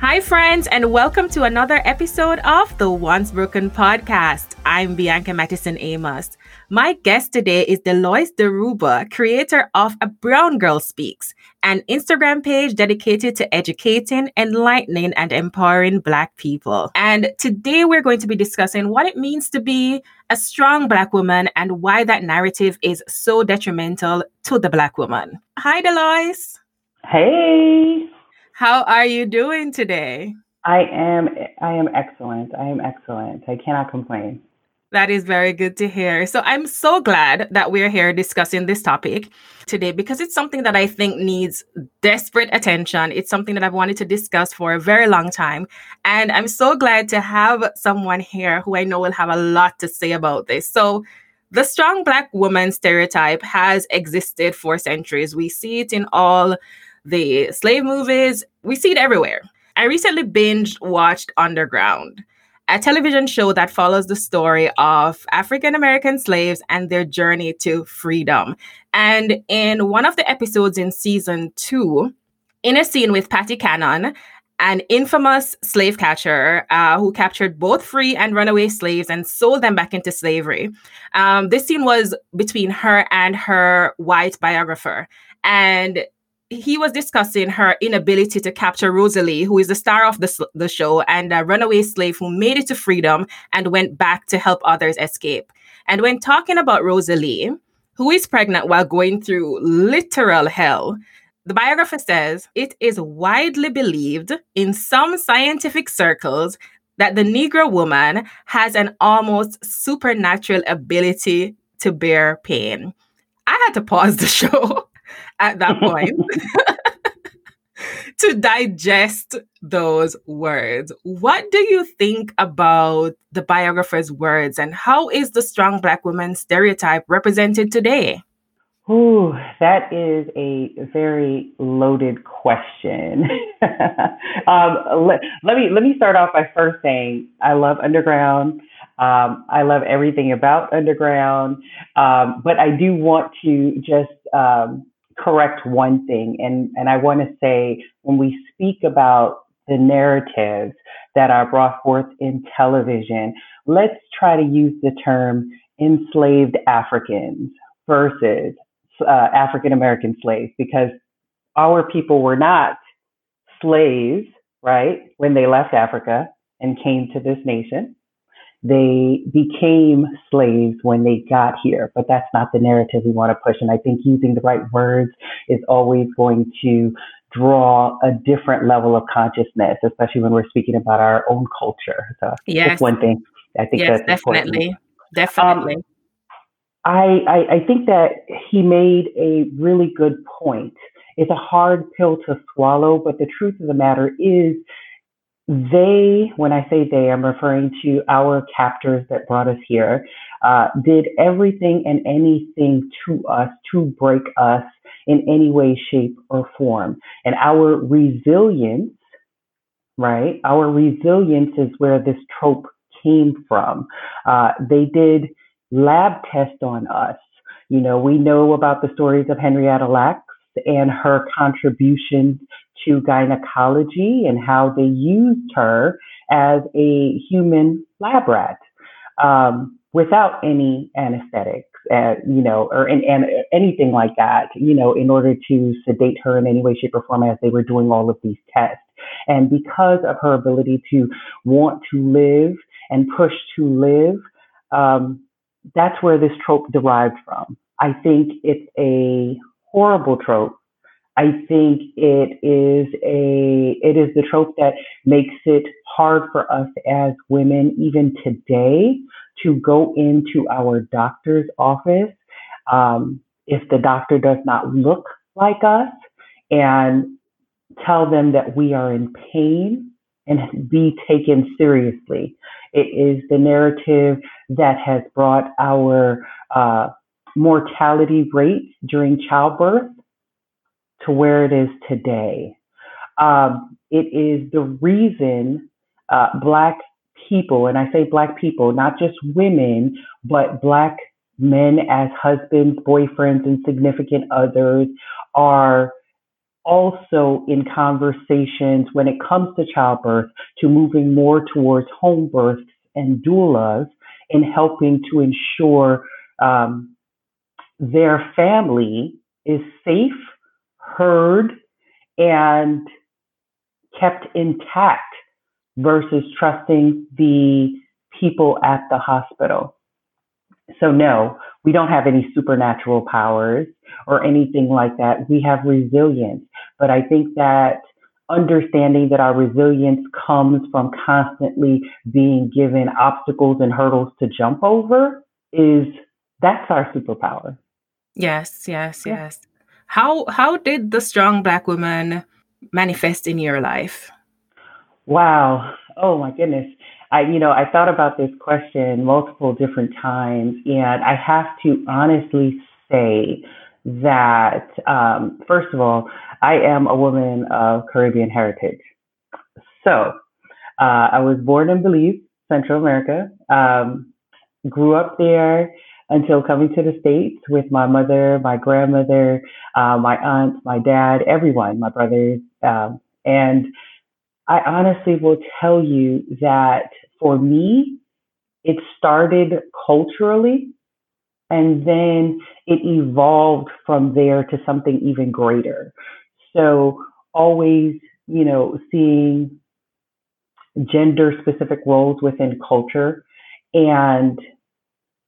Hi, friends, and welcome to another episode of the Once Broken podcast. I'm Bianca Mattison Amos. My guest today is Deloyce Deruba, creator of A Brown Girl Speaks, an Instagram page dedicated to educating, enlightening, and empowering Black people. And today we're going to be discussing what it means to be a strong Black woman and why that narrative is so detrimental to the Black woman. Hi, Deloyce. Hey. How are you doing today? I am I am excellent. I am excellent. I cannot complain. That is very good to hear. So I'm so glad that we're here discussing this topic today because it's something that I think needs desperate attention. It's something that I've wanted to discuss for a very long time. And I'm so glad to have someone here who I know will have a lot to say about this. So the strong black woman stereotype has existed for centuries. We see it in all the slave movies. We see it everywhere. I recently binge watched Underground, a television show that follows the story of African American slaves and their journey to freedom. And in one of the episodes in season two, in a scene with Patty Cannon, an infamous slave catcher uh, who captured both free and runaway slaves and sold them back into slavery. Um, this scene was between her and her white biographer. And he was discussing her inability to capture Rosalie, who is the star of the, the show and a runaway slave who made it to freedom and went back to help others escape. And when talking about Rosalie, who is pregnant while going through literal hell, the biographer says it is widely believed in some scientific circles that the Negro woman has an almost supernatural ability to bear pain. I had to pause the show at that point to digest those words. What do you think about the biographer's words and how is the strong black woman stereotype represented today? Ooh, that is a very loaded question. um, let, let, me let me start off by first saying I love Underground. Um, I love everything about Underground, um, but I do want to just um, correct one thing. And, and I want to say when we speak about the narratives that are brought forth in television, let's try to use the term enslaved Africans versus uh, African American slaves because our people were not slaves, right, when they left Africa and came to this nation. They became slaves when they got here, but that's not the narrative we want to push. And I think using the right words is always going to draw a different level of consciousness, especially when we're speaking about our own culture. So yes. that's one thing I think yes, that's definitely. Important. Definitely. Um, I, I, I think that he made a really good point. It's a hard pill to swallow, but the truth of the matter is they, when I say they, I'm referring to our captors that brought us here, uh, did everything and anything to us to break us in any way, shape, or form. And our resilience, right? Our resilience is where this trope came from. Uh, they did lab tests on us. You know, we know about the stories of Henrietta Lacks and her contributions to gynecology and how they used her as a human lab rat um, without any anesthetics, uh, you know, or in, anything like that, you know, in order to sedate her in any way, shape, or form as they were doing all of these tests. And because of her ability to want to live and push to live, um, that's where this trope derived from. I think it's a horrible trope I think it is a it is the trope that makes it hard for us as women even today to go into our doctor's office um, if the doctor does not look like us and tell them that we are in pain and be taken seriously. It is the narrative that has brought our uh, mortality rates during childbirth to where it is today. Um, it is the reason uh, Black people, and I say Black people, not just women, but Black men as husbands, boyfriends, and significant others are also in conversations when it comes to childbirth to moving more towards home births and doulas in helping to ensure um, their family is safe, heard, and kept intact versus trusting the people at the hospital. So, no, we don't have any supernatural powers or anything like that. We have resilience. But I think that understanding that our resilience comes from constantly being given obstacles and hurdles to jump over is that's our superpower. Yes, yes, yeah. yes. How how did the strong black woman manifest in your life? Wow. Oh my goodness. I, you know, I thought about this question multiple different times, and I have to honestly say that, um, first of all, I am a woman of Caribbean heritage. So, uh, I was born in Belize, Central America, um, grew up there until coming to the States with my mother, my grandmother, uh, my aunt, my dad, everyone, my brothers. Um, and I honestly will tell you that for me, it started culturally and then it evolved from there to something even greater. So always, you know, seeing gender specific roles within culture. And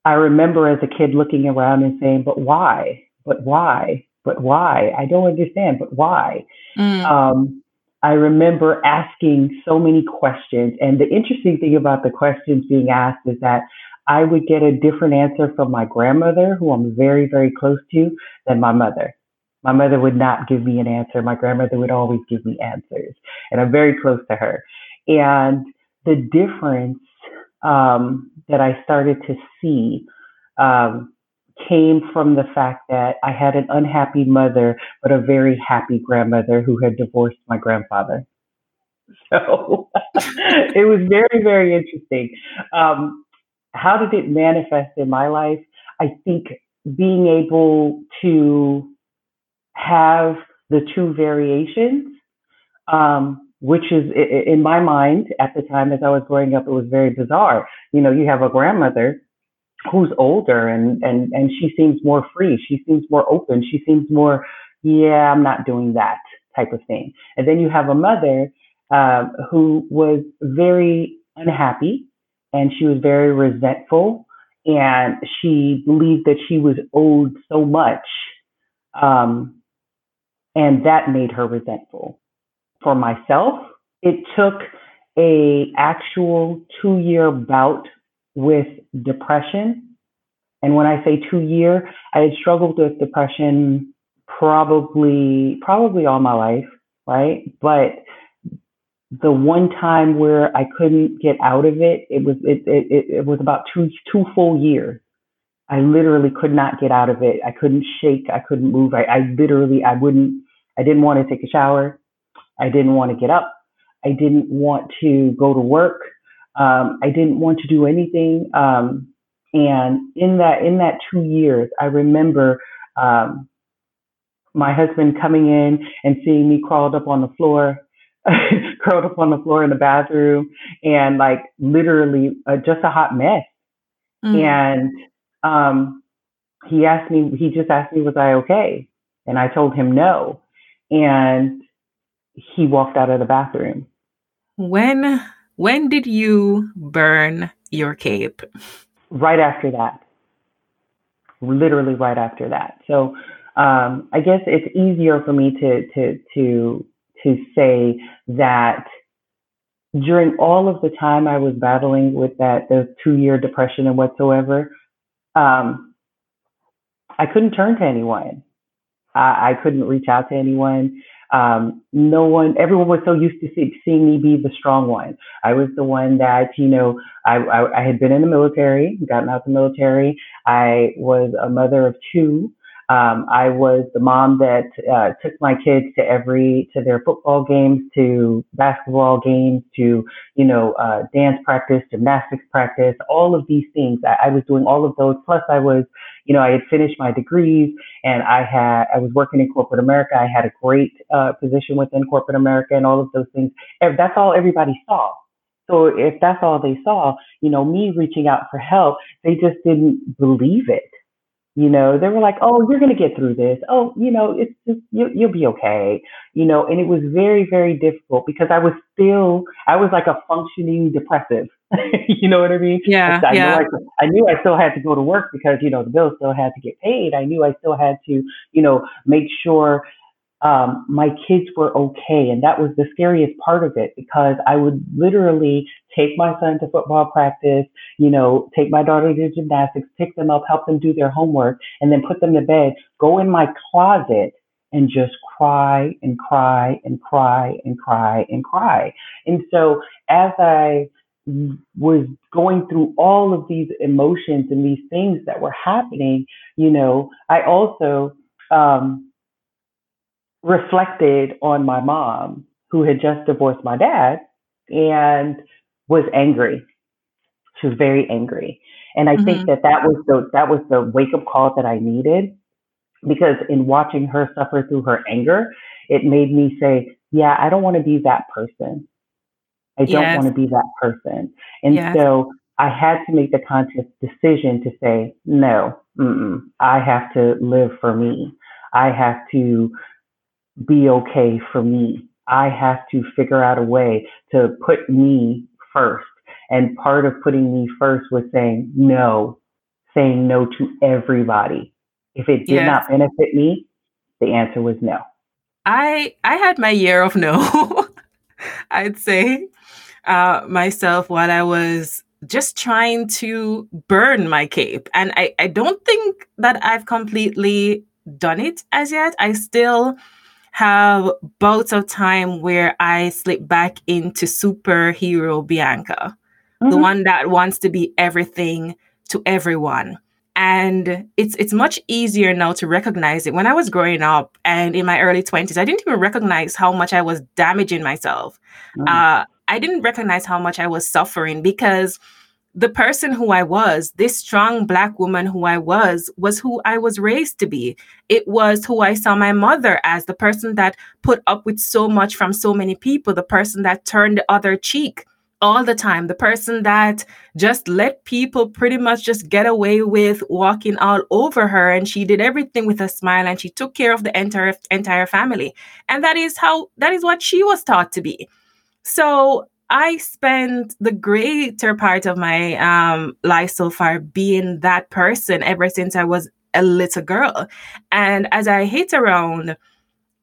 I remember as a kid looking around and saying, but why? But why? But why? I don't understand, but why? Mm. Um, I remember asking so many questions. And the interesting thing about the questions being asked is that I would get a different answer from my grandmother, who I'm very, very close to, than my mother. My mother would not give me an answer. My grandmother would always give me answers. And I'm very close to her. And the difference um, that I started to see um, came from the fact that I had an unhappy mother, but a very happy grandmother who had divorced my grandfather. So it was very, very interesting. Um, how did it manifest in my life? I think being able to have the two variations, um, which is in my mind at the time as I was growing up, it was very bizarre. You know, you have a grandmother who's older and and and she seems more free. She seems more open. She seems more yeah i'm not doing that type of thing. And then you have a mother uh, who was very unhappy and she was very resentful and she believed that she was owed so much um, and that made her resentful for myself it took a actual two year bout with depression. And when I say two year, I had struggled with depression probably probably all my life, right? But the one time where I couldn't get out of it, it was it it, it was about two two full years. I literally could not get out of it. I couldn't shake. I couldn't move. I, I literally I wouldn't. I didn't want to take a shower. I didn't want to get up. I didn't want to go to work. Um, I didn't want to do anything. Um, and in that in that two years, I remember um, my husband coming in and seeing me crawled up on the floor, curled up on the floor in the bathroom, and like literally uh, just a hot mess. Mm. And um, he asked me, he just asked me, was I okay? And I told him no. And he walked out of the bathroom. When when did you burn your cape? Right after that. Literally right after that. So um, I guess it's easier for me to to to to say that during all of the time I was battling with that the two year depression and whatsoever, um, I couldn't turn to anyone. I, I couldn't reach out to anyone. Um, no one, everyone was so used to see, seeing me be the strong one. I was the one that, you know, I, I, I had been in the military, gotten out of the military. I was a mother of two. Um, I was the mom that uh, took my kids to every to their football games, to basketball games, to you know uh, dance practice, gymnastics practice, all of these things. I, I was doing all of those. Plus, I was you know I had finished my degrees, and I had I was working in corporate America. I had a great uh, position within corporate America, and all of those things. That's all everybody saw. So if that's all they saw, you know, me reaching out for help, they just didn't believe it. You know, they were like, "Oh, you're going to get through this. Oh, you know, it's just you, you'll be okay." You know, and it was very, very difficult because I was still, I was like a functioning depressive. you know what I mean? Yeah, I, yeah. Knew I, I knew I still had to go to work because you know the bills still had to get paid. I knew I still had to, you know, make sure um, my kids were okay. And that was the scariest part of it because I would literally take my son to football practice, you know, take my daughter to gymnastics, pick them up, help them do their homework, and then put them to bed, go in my closet and just cry and cry and cry and cry and cry. And so as I was going through all of these emotions and these things that were happening, you know, I also, um, reflected on my mom, who had just divorced my dad and was angry. She was very angry. And I mm-hmm. think that that was the that was the wake up call that I needed because in watching her suffer through her anger, it made me say, yeah, I don't want to be that person. I don't yes. want to be that person. And yes. so I had to make the conscious decision to say, no, I have to live for me. I have to be okay for me. I have to figure out a way to put me first. And part of putting me first was saying no, saying no to everybody. If it did yes. not benefit me, the answer was no. I I had my year of no. I'd say uh, myself while I was just trying to burn my cape, and I I don't think that I've completely done it as yet. I still have bouts of time where I slip back into superhero Bianca, mm-hmm. the one that wants to be everything to everyone. And it's it's much easier now to recognize it. When I was growing up and in my early 20s, I didn't even recognize how much I was damaging myself. Mm-hmm. Uh, I didn't recognize how much I was suffering because the person who I was, this strong Black woman who I was, was who I was raised to be. It was who I saw my mother as the person that put up with so much from so many people, the person that turned the other cheek all the time, the person that just let people pretty much just get away with walking all over her. And she did everything with a smile and she took care of the entire, entire family. And that is how, that is what she was taught to be. So I spent the greater part of my um, life so far being that person ever since I was a little girl. And as I hit around,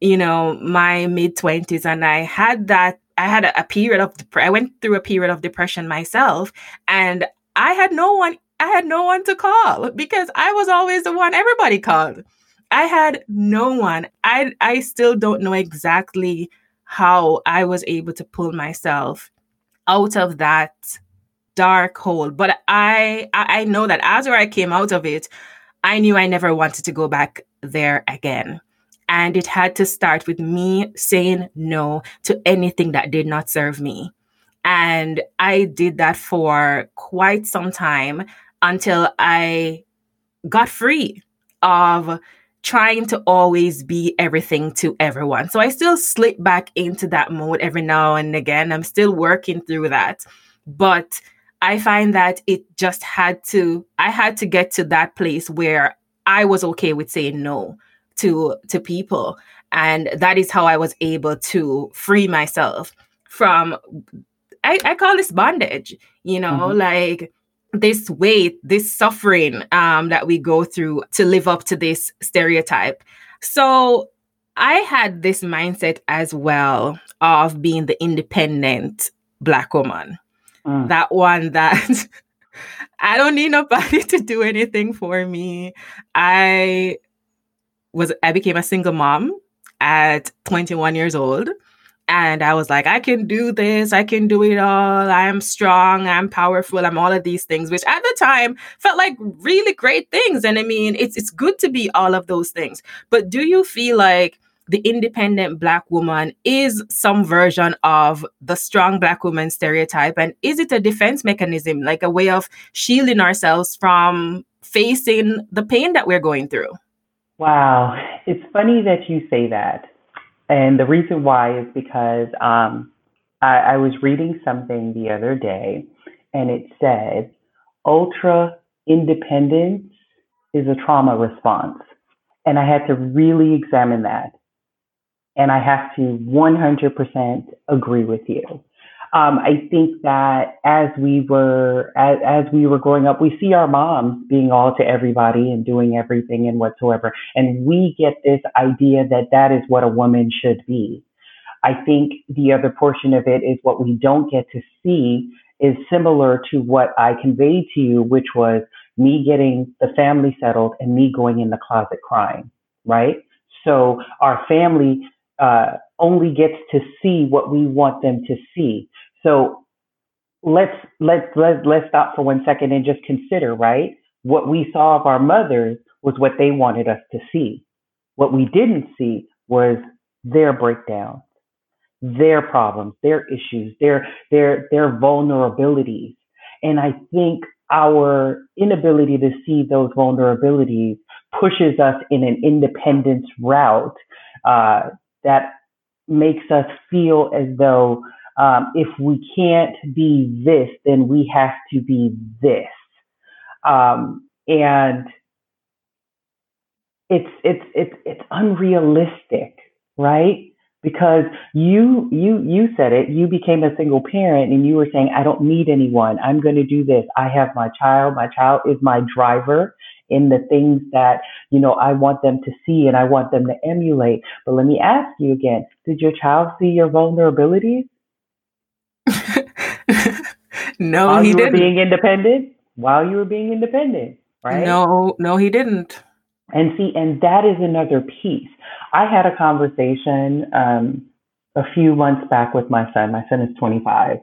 you know, my mid 20s, and I had that, I had a, a period of, dep- I went through a period of depression myself, and I had no one, I had no one to call because I was always the one everybody called. I had no one. I I still don't know exactly how I was able to pull myself out of that dark hole. But I I know that after I came out of it, I knew I never wanted to go back there again. And it had to start with me saying no to anything that did not serve me. And I did that for quite some time until I got free of trying to always be everything to everyone. So I still slip back into that mode every now and again. I'm still working through that. But I find that it just had to I had to get to that place where I was okay with saying no to to people and that is how I was able to free myself from I, I call this bondage, you know, mm-hmm. like this weight, this suffering um, that we go through to live up to this stereotype. So I had this mindset as well of being the independent Black woman. Mm. That one that I don't need nobody to do anything for me. I was I became a single mom at 21 years old And I was like, I can do this. I can do it all. I'm strong. I'm powerful. I'm all of these things, which at the time felt like really great things. And I mean, it's it's good to be all of those things. But do you feel like the independent black woman is some version of the strong black woman stereotype? And is it a defense mechanism, like a way of shielding ourselves from facing the pain that we're going through? Wow. It's funny that you say that and the reason why is because um, I, I was reading something the other day and it said ultra independence is a trauma response. And I had to really examine that. And I have to 100% agree with you um, I think that as we were as, as we were growing up, we see our moms being all to everybody and doing everything and whatsoever, and we get this idea that that is what a woman should be. I think the other portion of it is what we don't get to see is similar to what I conveyed to you, which was me getting the family settled and me going in the closet crying, right? So our family uh, only gets to see what we want them to see. So let's let's let's let's stop for one second and just consider, right? What we saw of our mothers was what they wanted us to see. What we didn't see was their breakdowns, their problems, their issues, their their their vulnerabilities. And I think our inability to see those vulnerabilities pushes us in an independence route uh, that makes us feel as though um, if we can't be this, then we have to be this. Um, and it's it's it's it's unrealistic, right? Because you you you said it. You became a single parent, and you were saying, "I don't need anyone. I'm going to do this. I have my child. My child is my driver, in the things that, you know, I want them to see and I want them to emulate. But let me ask you again, did your child see your vulnerabilities? no, While he you didn't. Were being independent? While you were being independent, right? No, no, he didn't. And see, and that is another piece. I had a conversation um, a few months back with my son. My son is 25.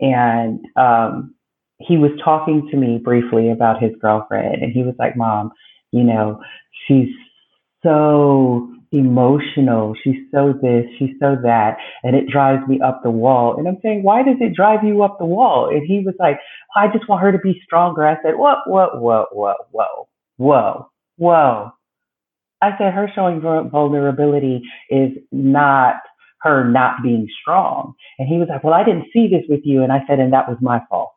And um, he was talking to me briefly about his girlfriend and he was like, Mom, you know, she's so emotional. She's so this, she's so that, and it drives me up the wall. And I'm saying, why does it drive you up the wall? And he was like, I just want her to be stronger. I said, whoa, whoa, whoa, whoa, whoa, whoa, whoa. I said, her showing vulnerability is not her not being strong. And he was like, well, I didn't see this with you. And I said, and that was my fault.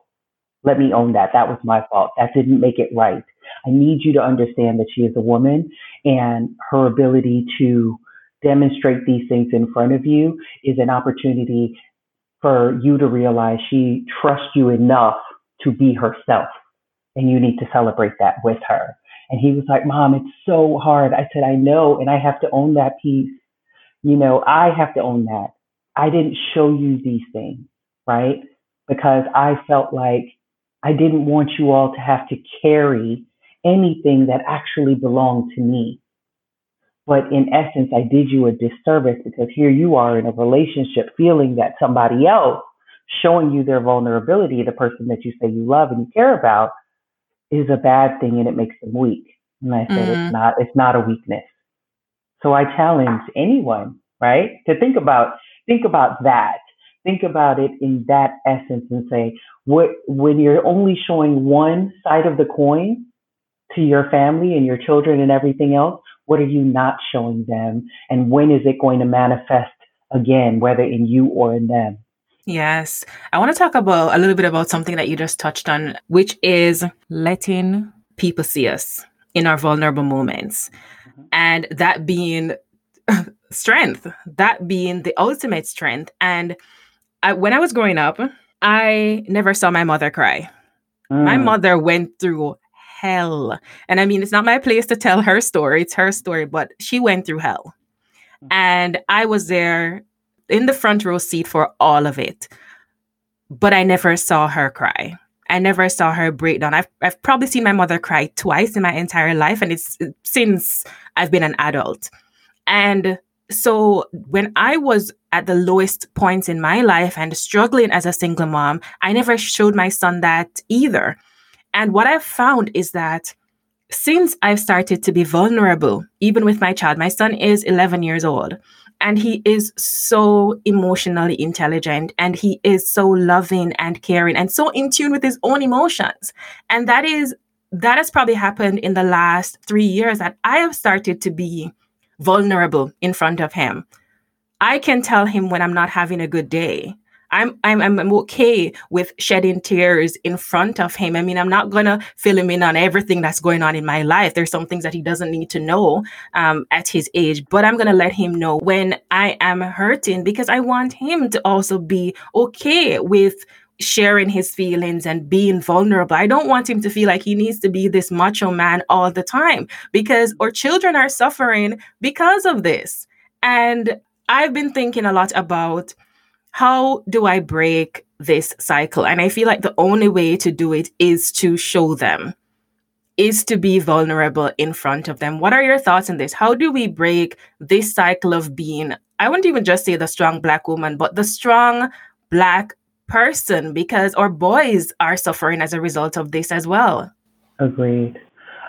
Let me own that. That was my fault. That didn't make it right. I need you to understand that she is a woman and her ability to demonstrate these things in front of you is an opportunity for you to realize she trusts you enough to be herself. And you need to celebrate that with her. And he was like, Mom, it's so hard. I said, I know. And I have to own that piece. You know, I have to own that. I didn't show you these things, right? Because I felt like I didn't want you all to have to carry anything that actually belonged to me. But in essence, I did you a disservice because here you are in a relationship feeling that somebody else showing you their vulnerability, the person that you say you love and you care about, is a bad thing and it makes them weak. And I said, mm. it's not, it's not a weakness. So I challenge anyone, right, to think about, think about that think about it in that essence and say, what, when you're only showing one side of the coin to your family and your children and everything else, what are you not showing them? And when is it going to manifest again, whether in you or in them? Yes. I want to talk about a little bit about something that you just touched on, which is letting people see us in our vulnerable moments. Mm-hmm. And that being strength, that being the ultimate strength. And I, when I was growing up, I never saw my mother cry. Mm. My mother went through hell. And I mean, it's not my place to tell her story, it's her story, but she went through hell. Mm. And I was there in the front row seat for all of it. But I never saw her cry. I never saw her break down. I've, I've probably seen my mother cry twice in my entire life, and it's since I've been an adult. And so when I was at the lowest points in my life and struggling as a single mom, I never showed my son that either. And what I've found is that since I've started to be vulnerable, even with my child, my son is 11 years old and he is so emotionally intelligent and he is so loving and caring and so in tune with his own emotions. And that is, that has probably happened in the last three years that I have started to be vulnerable in front of him. I can tell him when I'm not having a good day. I'm, I'm I'm okay with shedding tears in front of him. I mean, I'm not gonna fill him in on everything that's going on in my life. There's some things that he doesn't need to know um, at his age, but I'm gonna let him know when I am hurting because I want him to also be okay with sharing his feelings and being vulnerable. I don't want him to feel like he needs to be this macho man all the time because our children are suffering because of this. And I've been thinking a lot about how do I break this cycle? And I feel like the only way to do it is to show them, is to be vulnerable in front of them. What are your thoughts on this? How do we break this cycle of being, I wouldn't even just say the strong Black woman, but the strong Black person? Because our boys are suffering as a result of this as well. Agreed.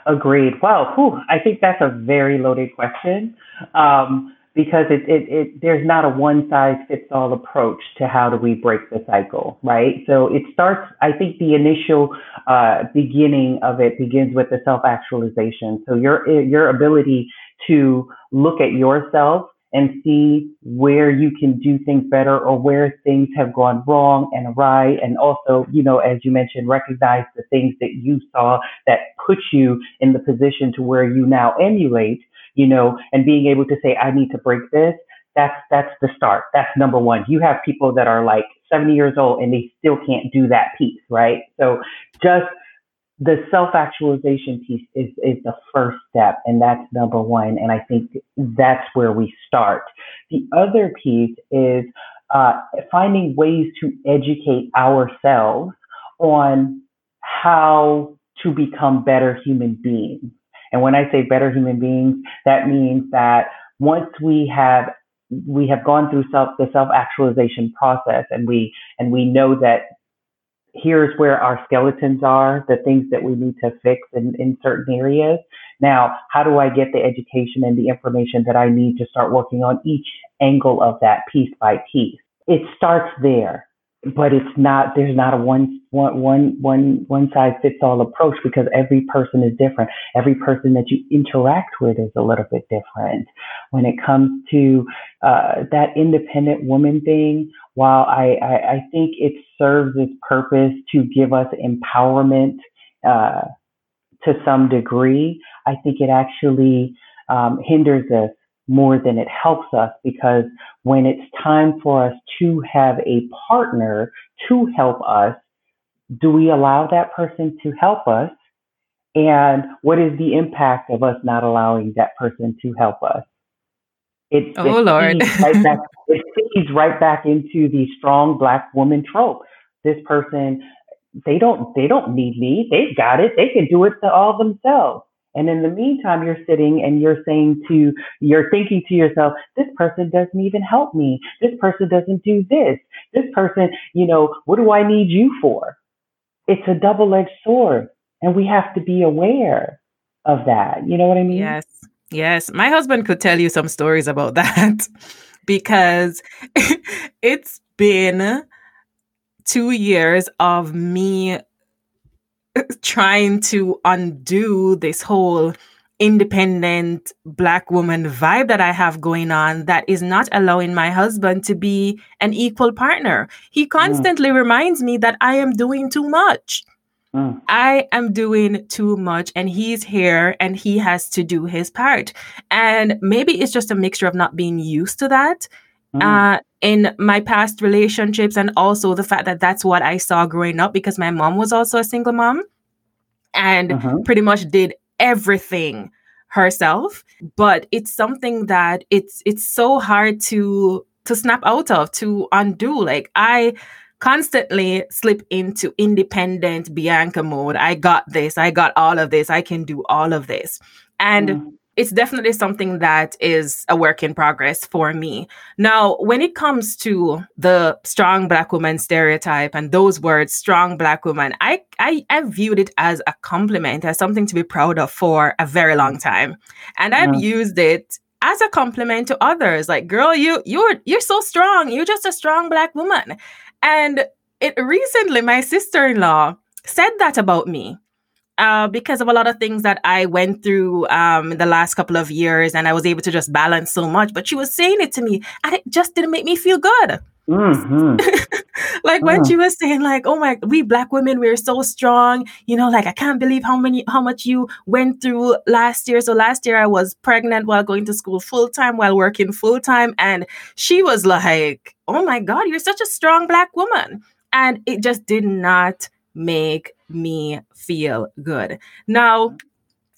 Agreed. Wow. Whew, I think that's a very loaded question. Um, because it, it, it there's not a one size fits all approach to how do we break the cycle, right? So it starts. I think the initial uh, beginning of it begins with the self actualization. So your your ability to look at yourself and see where you can do things better or where things have gone wrong and awry. And also, you know, as you mentioned, recognize the things that you saw that put you in the position to where you now emulate you know, and being able to say, I need to break this, that's that's the start. That's number one. You have people that are like 70 years old and they still can't do that piece, right? So just the self-actualization piece is, is the first step and that's number one. And I think that's where we start. The other piece is uh, finding ways to educate ourselves on how to become better human beings and when I say better human beings, that means that once we have we have gone through self the self actualization process and we and we know that here's where our skeletons are, the things that we need to fix in, in certain areas. Now, how do I get the education and the information that I need to start working on each angle of that piece by piece? It starts there but it's not there's not a one one one one one size fits all approach because every person is different every person that you interact with is a little bit different when it comes to uh, that independent woman thing while I, I, I think it serves its purpose to give us empowerment uh, to some degree i think it actually um, hinders us more than it helps us because when it's time for us to have a partner to help us, do we allow that person to help us? And what is the impact of us not allowing that person to help us? It, oh it Lord! right back, it feeds right back into the strong black woman trope. This person, they don't, they don't need me. They've got it. They can do it to all themselves. And in the meantime, you're sitting and you're saying to, you're thinking to yourself, this person doesn't even help me. This person doesn't do this. This person, you know, what do I need you for? It's a double edged sword. And we have to be aware of that. You know what I mean? Yes. Yes. My husband could tell you some stories about that because it's been two years of me trying to undo this whole independent black woman vibe that I have going on that is not allowing my husband to be an equal partner. He mm. constantly mm. reminds me that I am doing too much. Mm. I am doing too much and he's here and he has to do his part. And maybe it's just a mixture of not being used to that. Mm. Uh, in my past relationships and also the fact that that's what I saw growing up because my mom was also a single mom and uh-huh. pretty much did everything herself but it's something that it's it's so hard to to snap out of to undo like i constantly slip into independent bianca mode i got this i got all of this i can do all of this and mm. it's definitely something that is a work in progress for me. Now, when it comes to the strong black woman stereotype and those words, strong black woman, I, I, I viewed it as a compliment, as something to be proud of for a very long time. And I've used it as a compliment to others. Like, girl, you you're you're so strong. You're just a strong black woman. And it recently, my sister-in-law said that about me uh, because of a lot of things that I went through um, in the last couple of years, and I was able to just balance so much. But she was saying it to me, and it just didn't make me feel good. Mm-hmm. like when she was saying, like, "Oh my, we black women, we're so strong," you know, like I can't believe how many, how much you went through last year. So last year I was pregnant while going to school full time, while working full time, and she was like, "Oh my God, you're such a strong black woman," and it just did not make me feel good. Now,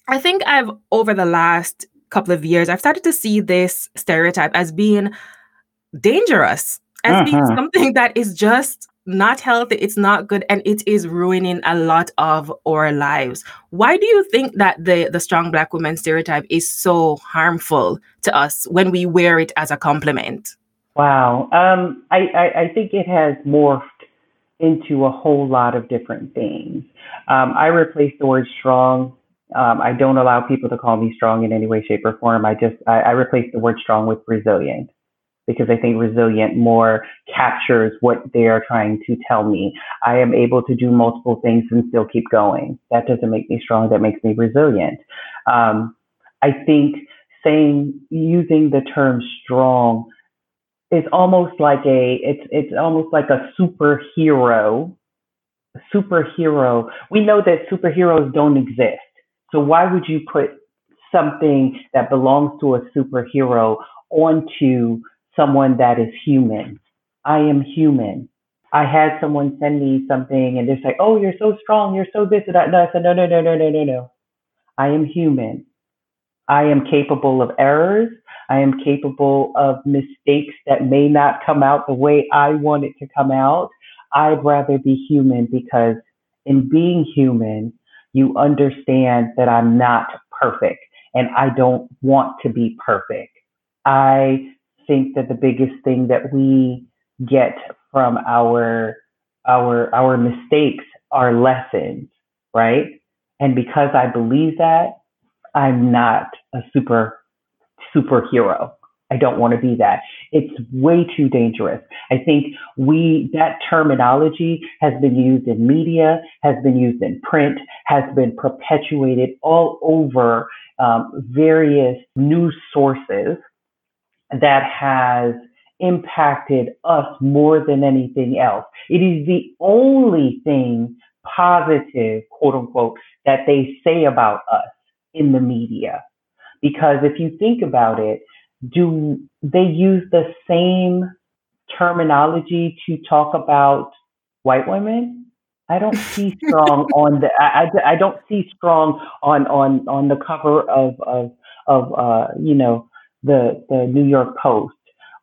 I think I've, over the last couple of years, I've started to see this stereotype as being dangerous, as uh-huh. being something that is just not healthy, it's not good, and it is ruining a lot of our lives. Why do you think that the, the strong black woman stereotype is so harmful to us when we wear it as a compliment? Wow. Um, I, I, I think it has morphed into a whole lot of different things. Um, I replace the word strong. Um, I don't allow people to call me strong in any way, shape, or form. I just I, I replace the word strong with resilient because I think resilient more captures what they are trying to tell me. I am able to do multiple things and still keep going. That doesn't make me strong. That makes me resilient. Um, I think saying using the term strong is almost like a it's it's almost like a superhero superhero we know that superheroes don't exist so why would you put something that belongs to a superhero onto someone that is human. I am human. I had someone send me something and they're like oh you're so strong. You're so this and that. No i said no no no no no no no. I am human. I am capable of errors. I am capable of mistakes that may not come out the way I want it to come out. I'd rather be human because in being human, you understand that I'm not perfect and I don't want to be perfect. I think that the biggest thing that we get from our our our mistakes are lessons, right? And because I believe that, I'm not a super superhero. I don't want to be that. It's way too dangerous. I think we, that terminology has been used in media, has been used in print, has been perpetuated all over um, various news sources that has impacted us more than anything else. It is the only thing positive, quote unquote, that they say about us in the media. Because if you think about it, do they use the same terminology to talk about white women? I don't see strong on the I, I, I, don't see strong on on on the cover of of of uh, you know the the New York Post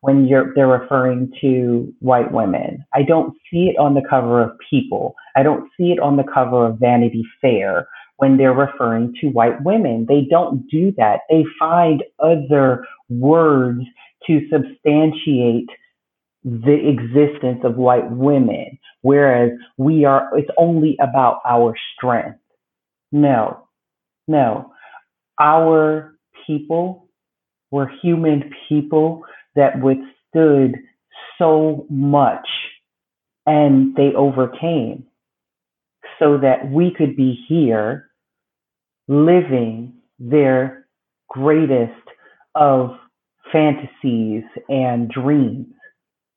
when they're referring to white women. I don't see it on the cover of People. I don't see it on the cover of Vanity Fair when they're referring to white women. They don't do that. They find other words to substantiate the existence of white women, whereas we are, it's only about our strength. No, no. Our people were human people that withstood so much and they overcame so that we could be here living their greatest of fantasies and dreams.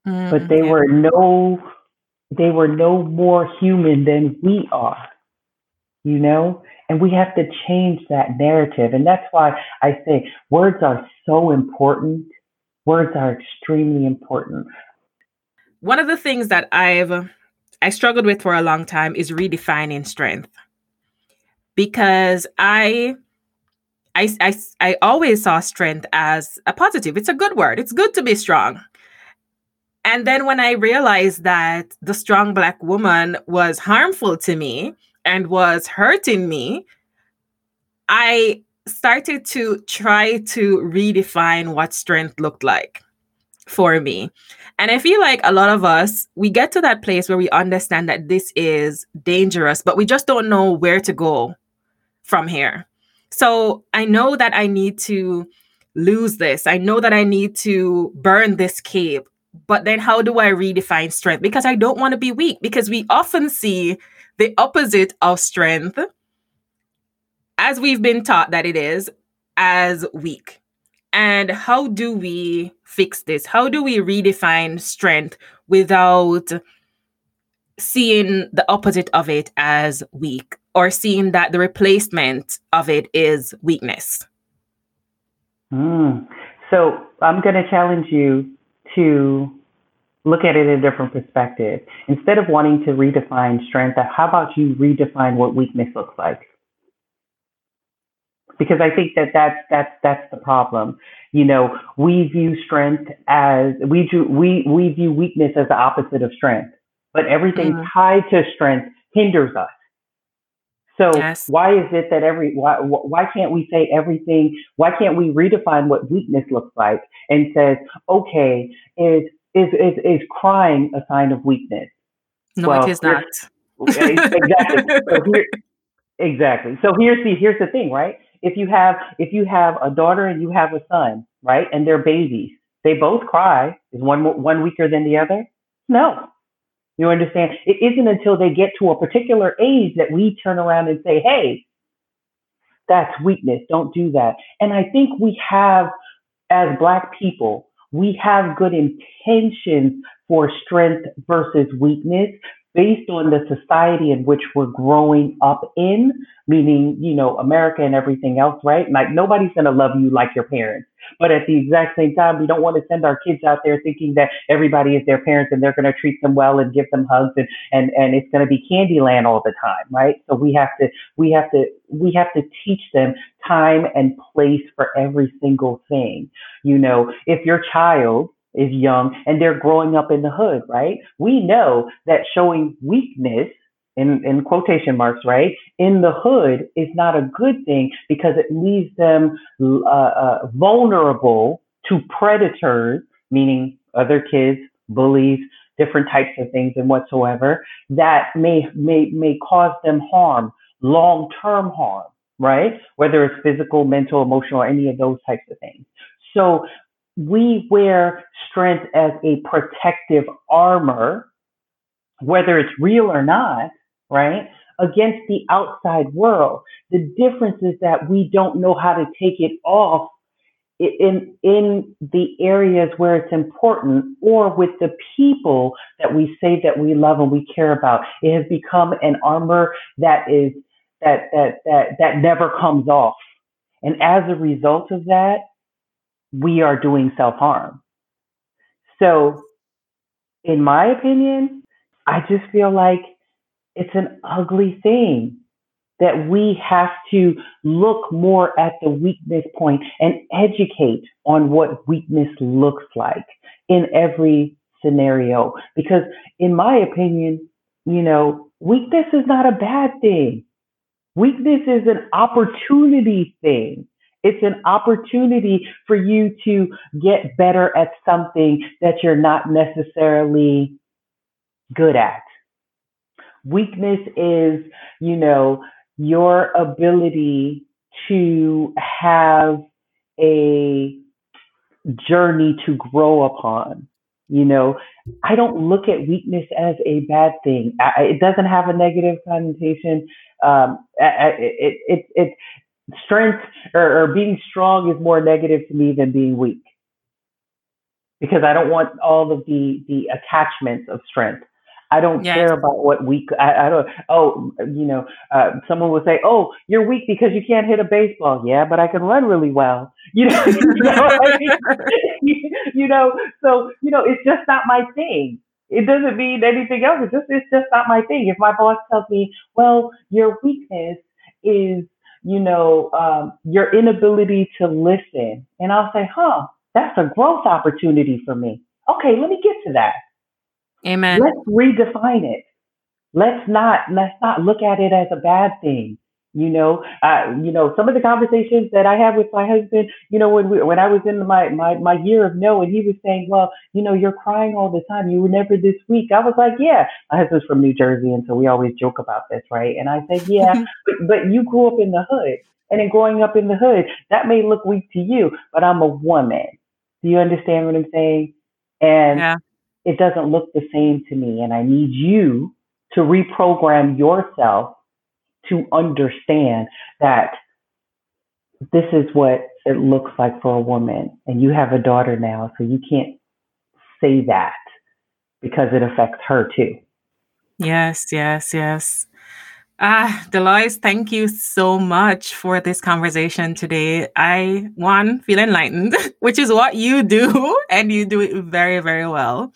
Mm, but they yeah. were no they were no more human than we are. You know? And we have to change that narrative. And that's why I say words are so important. Words are extremely important. One of the things that I've I struggled with for a long time is redefining strength because I, I, I, I always saw strength as a positive. It's a good word. It's good to be strong. And then when I realized that the strong Black woman was harmful to me and was hurting me, I started to try to redefine what strength looked like for me. And I feel like a lot of us, we get to that place where we understand that this is dangerous, but we just don't know where to go from here. So I know that I need to lose this. I know that I need to burn this cape. But then how do I redefine strength? Because I don't want to be weak, because we often see the opposite of strength, as we've been taught that it is, as weak. And how do we fix this? How do we redefine strength without seeing the opposite of it as weak or seeing that the replacement of it is weakness? Mm. So I'm going to challenge you to look at it in a different perspective. Instead of wanting to redefine strength, how about you redefine what weakness looks like? Because I think that that's that's that's the problem. You know, we view strength as we do we we view weakness as the opposite of strength, but everything mm-hmm. tied to strength hinders us. So yes. why is it that every why why can't we say everything? Why can't we redefine what weakness looks like and says, okay, is is is is crying a sign of weakness? No, well, it is not. exactly. So here, exactly. So here's the here's the thing, right? If you have if you have a daughter and you have a son, right, and they're babies, they both cry. Is one one weaker than the other? No, you understand? It isn't until they get to a particular age that we turn around and say, hey, that's weakness. Don't do that. And I think we have, as Black people, we have good intentions for strength versus weakness, based on the society in which we're growing up in, meaning, you know, America and everything else, right? Like nobody's going to love you like your parents. But at the exact same time, we don't want to send our kids out there thinking that everybody is their parents and they're going to treat them well and give them hugs and, and, and it's going to be Candyland all the time, right? So we have to, we have to, we have to teach them time and place for every single thing. You know, if your child is young and they're growing up in the hood, right? We know that showing weakness in, in quotation marks, right, in the hood is not a good thing because it leaves them uh, uh, vulnerable to predators, meaning other kids, bullies, different types of things and whatsoever that may may may cause them harm, long term harm, right? Whether it's physical, mental, emotional, or any of those types of things. So we wear strength as a protective armor, whether it's real or not, right? Against the outside world. The difference is that we don't know how to take it off in in the areas where it's important or with the people that we say that we love and we care about. It has become an armor that is that that that that never comes off. And as a result of that, we are doing self harm. So, in my opinion, I just feel like it's an ugly thing that we have to look more at the weakness point and educate on what weakness looks like in every scenario. Because, in my opinion, you know, weakness is not a bad thing. Weakness is an opportunity thing. It's an opportunity for you to get better at something that you're not necessarily good at. Weakness is, you know, your ability to have a journey to grow upon. You know, I don't look at weakness as a bad thing. I, it doesn't have a negative connotation. Um, it, it, it, strength or, or being strong is more negative to me than being weak because I don't want all of the the attachments of strength. I don't yes. care about what weak. I, I don't. Oh, you know, uh, someone will say, "Oh, you're weak because you can't hit a baseball." Yeah, but I can run really well. You know, you know, I mean? you know. So you know, it's just not my thing. It doesn't mean anything else. It's just it's just not my thing. If my boss tells me, "Well, your weakness is you know, um, your inability to listen. And I'll say, huh, that's a growth opportunity for me. Okay, let me get to that. Amen. Let's redefine it. Let's not let's not look at it as a bad thing. You know, I, you know, some of the conversations that I have with my husband, you know, when we, when I was in my, my, my year of no, and he was saying, well, you know, you're crying all the time. You were never this weak. I was like, yeah, my husband's from New Jersey. And so we always joke about this, right? And I said, yeah, but, but you grew up in the hood. And in growing up in the hood, that may look weak to you, but I'm a woman. Do you understand what I'm saying? And yeah. it doesn't look the same to me. And I need you to reprogram yourself to understand that this is what it looks like for a woman. And you have a daughter now, so you can't say that because it affects her too. Yes, yes, yes. Ah, Deloyce, thank you so much for this conversation today. I, one, feel enlightened, which is what you do, and you do it very, very well.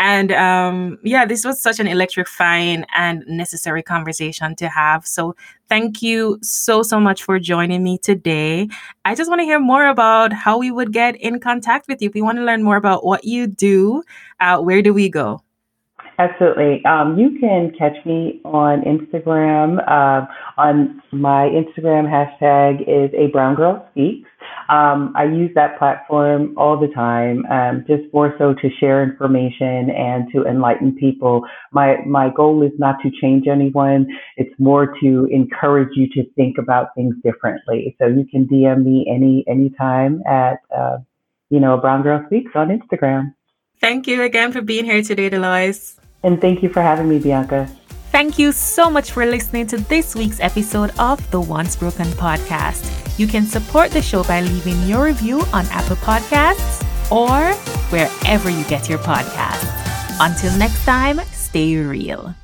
And um, yeah, this was such an electrifying and necessary conversation to have. So thank you so, so much for joining me today. I just want to hear more about how we would get in contact with you. If we want to learn more about what you do, uh, where do we go? Absolutely. Um, you can catch me on Instagram. Uh, on my Instagram hashtag is a brown girl speaks. Um, I use that platform all the time, um, just more so to share information and to enlighten people. My my goal is not to change anyone. It's more to encourage you to think about things differently. So you can DM me any anytime at uh, you know Brown Girl Speaks on Instagram. Thank you again for being here today, Deloyce. And thank you for having me, Bianca. Thank you so much for listening to this week's episode of the Once Broken podcast. You can support the show by leaving your review on Apple Podcasts or wherever you get your podcasts. Until next time, stay real.